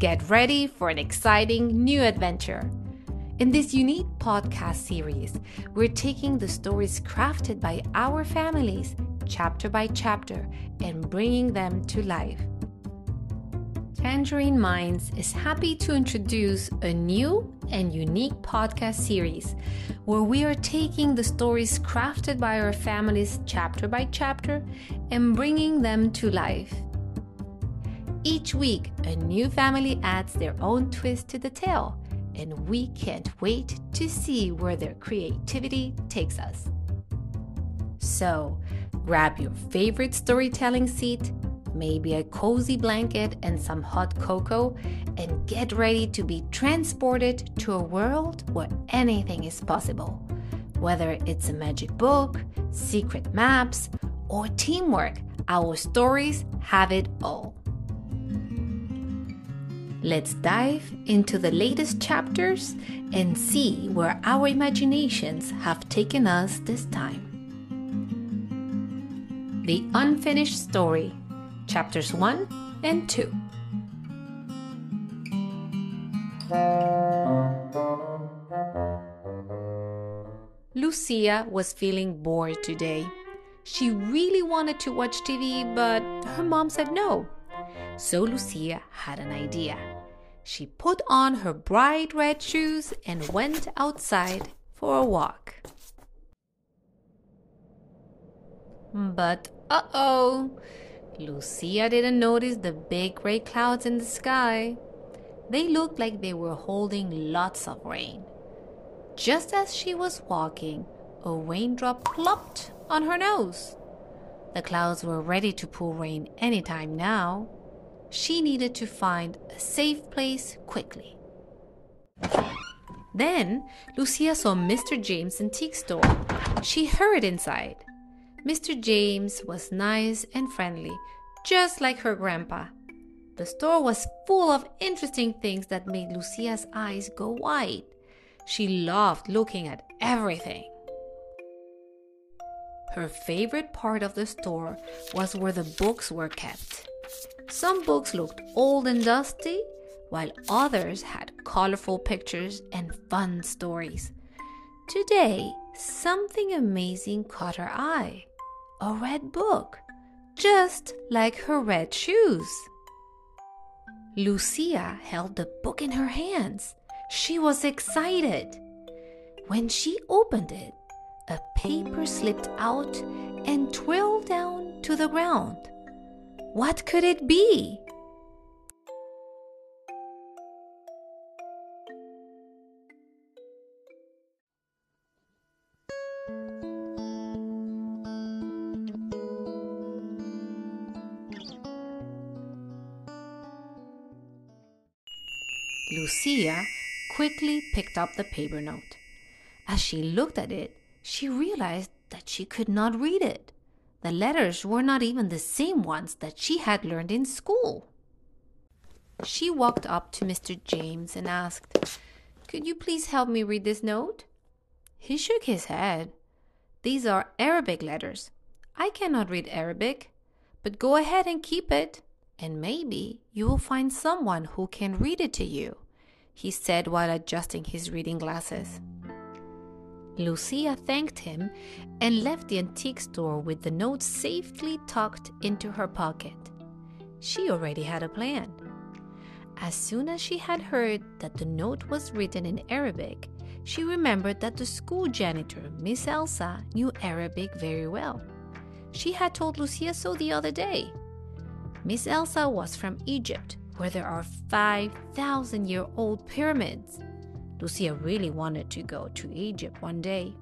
Get ready for an exciting new adventure. In this unique podcast series, we're taking the stories crafted by our families, chapter by chapter, and bringing them to life. Tangerine Minds is happy to introduce a new and unique podcast series where we are taking the stories crafted by our families chapter by chapter and bringing them to life. Each week, a new family adds their own twist to the tale, and we can't wait to see where their creativity takes us. So, grab your favorite storytelling seat maybe a cozy blanket and some hot cocoa, and get ready to be transported to a world where anything is possible. Whether it's a magic book, secret maps, or teamwork, our stories have it all. Let's dive into the latest chapters and see where our imaginations have taken us this time. The Unfinished Story chapters 1 and 2. Lucia was feeling bored today. She really wanted to watch TV, but her mom said no. So Lucia had an idea. She put on her bright red shoes and went outside for a walk. But uh oh, Lucia didn't notice the big gray clouds in the sky. They looked like they were holding lots of rain. Just as she was walking, a raindrop plopped on her nose. The clouds were ready to pour rain any time now. She needed to find a safe place quickly. Then Lucia saw Mr. James' antique store. She hurried inside. Mr. James was nice and friendly, just like her grandpa. The store was full of interesting things that made Lucia's eyes go wide. She loved looking at everything. Her favorite part of the store was where the books were kept. Some books looked old and dusty, while others had colorful pictures and fun stories. Today, something amazing caught her eye a red book, just like her red shoes. Lucia held the book in her hands. She was excited. When she opened it, a paper slipped out and twirled down to the ground. What could it be? Lucia quickly picked up the paper note. As she looked at it, she realized that she could not read it. The letters were not even the same ones that she had learned in school. She walked up to Mr. James and asked, Could you please help me read this note? He shook his head. These are Arabic letters. I cannot read Arabic, but go ahead and keep it and maybe you will find someone who can read it to you, he said while adjusting his reading glasses. Lucia thanked him and left the antique store with the note safely tucked into her pocket. She already had a plan. As soon as she had heard that the note was written in Arabic, she remembered that the school janitor, Miss Elsa, knew Arabic very well. She had told Lucia so the other day. Miss Elsa was from Egypt, where there are 5,000 year old pyramids. Lucia really wanted to go to Egypt one day.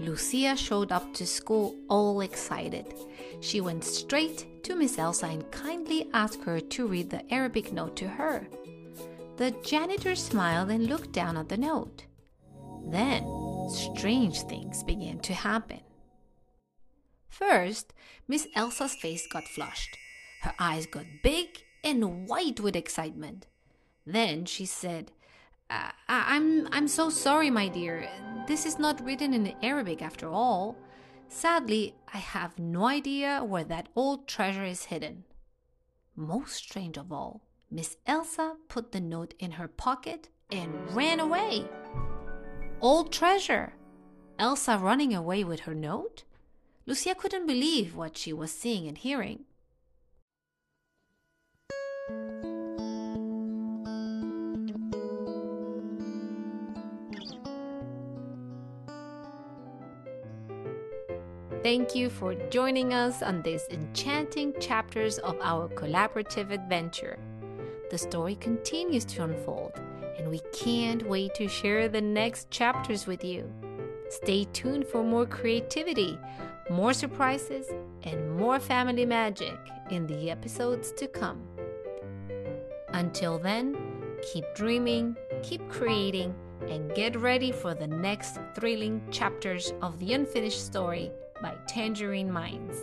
Lucia showed up to school all excited. She went straight to Miss Elsa and kindly asked her to read the Arabic note to her. The janitor smiled and looked down at the note. Then, strange things began to happen. First, Miss Elsa's face got flushed. Her eyes got big and white with excitement. Then she said, Uh, I- I'm, I'm so sorry, my dear. This is not written in Arabic after all. Sadly, I have no idea where that old treasure is hidden. Most strange of all, Miss Elsa put the note in her pocket and ran away. Old treasure! Elsa running away with her note? Lucia couldn't believe what she was seeing and hearing. Thank you for joining us on these enchanting chapters of our collaborative adventure. The story continues to unfold, and we can't wait to share the next chapters with you. Stay tuned for more creativity, more surprises, and more family magic in the episodes to come. Until then, keep dreaming, keep creating, and get ready for the next thrilling chapters of the unfinished story by Tangerine Minds.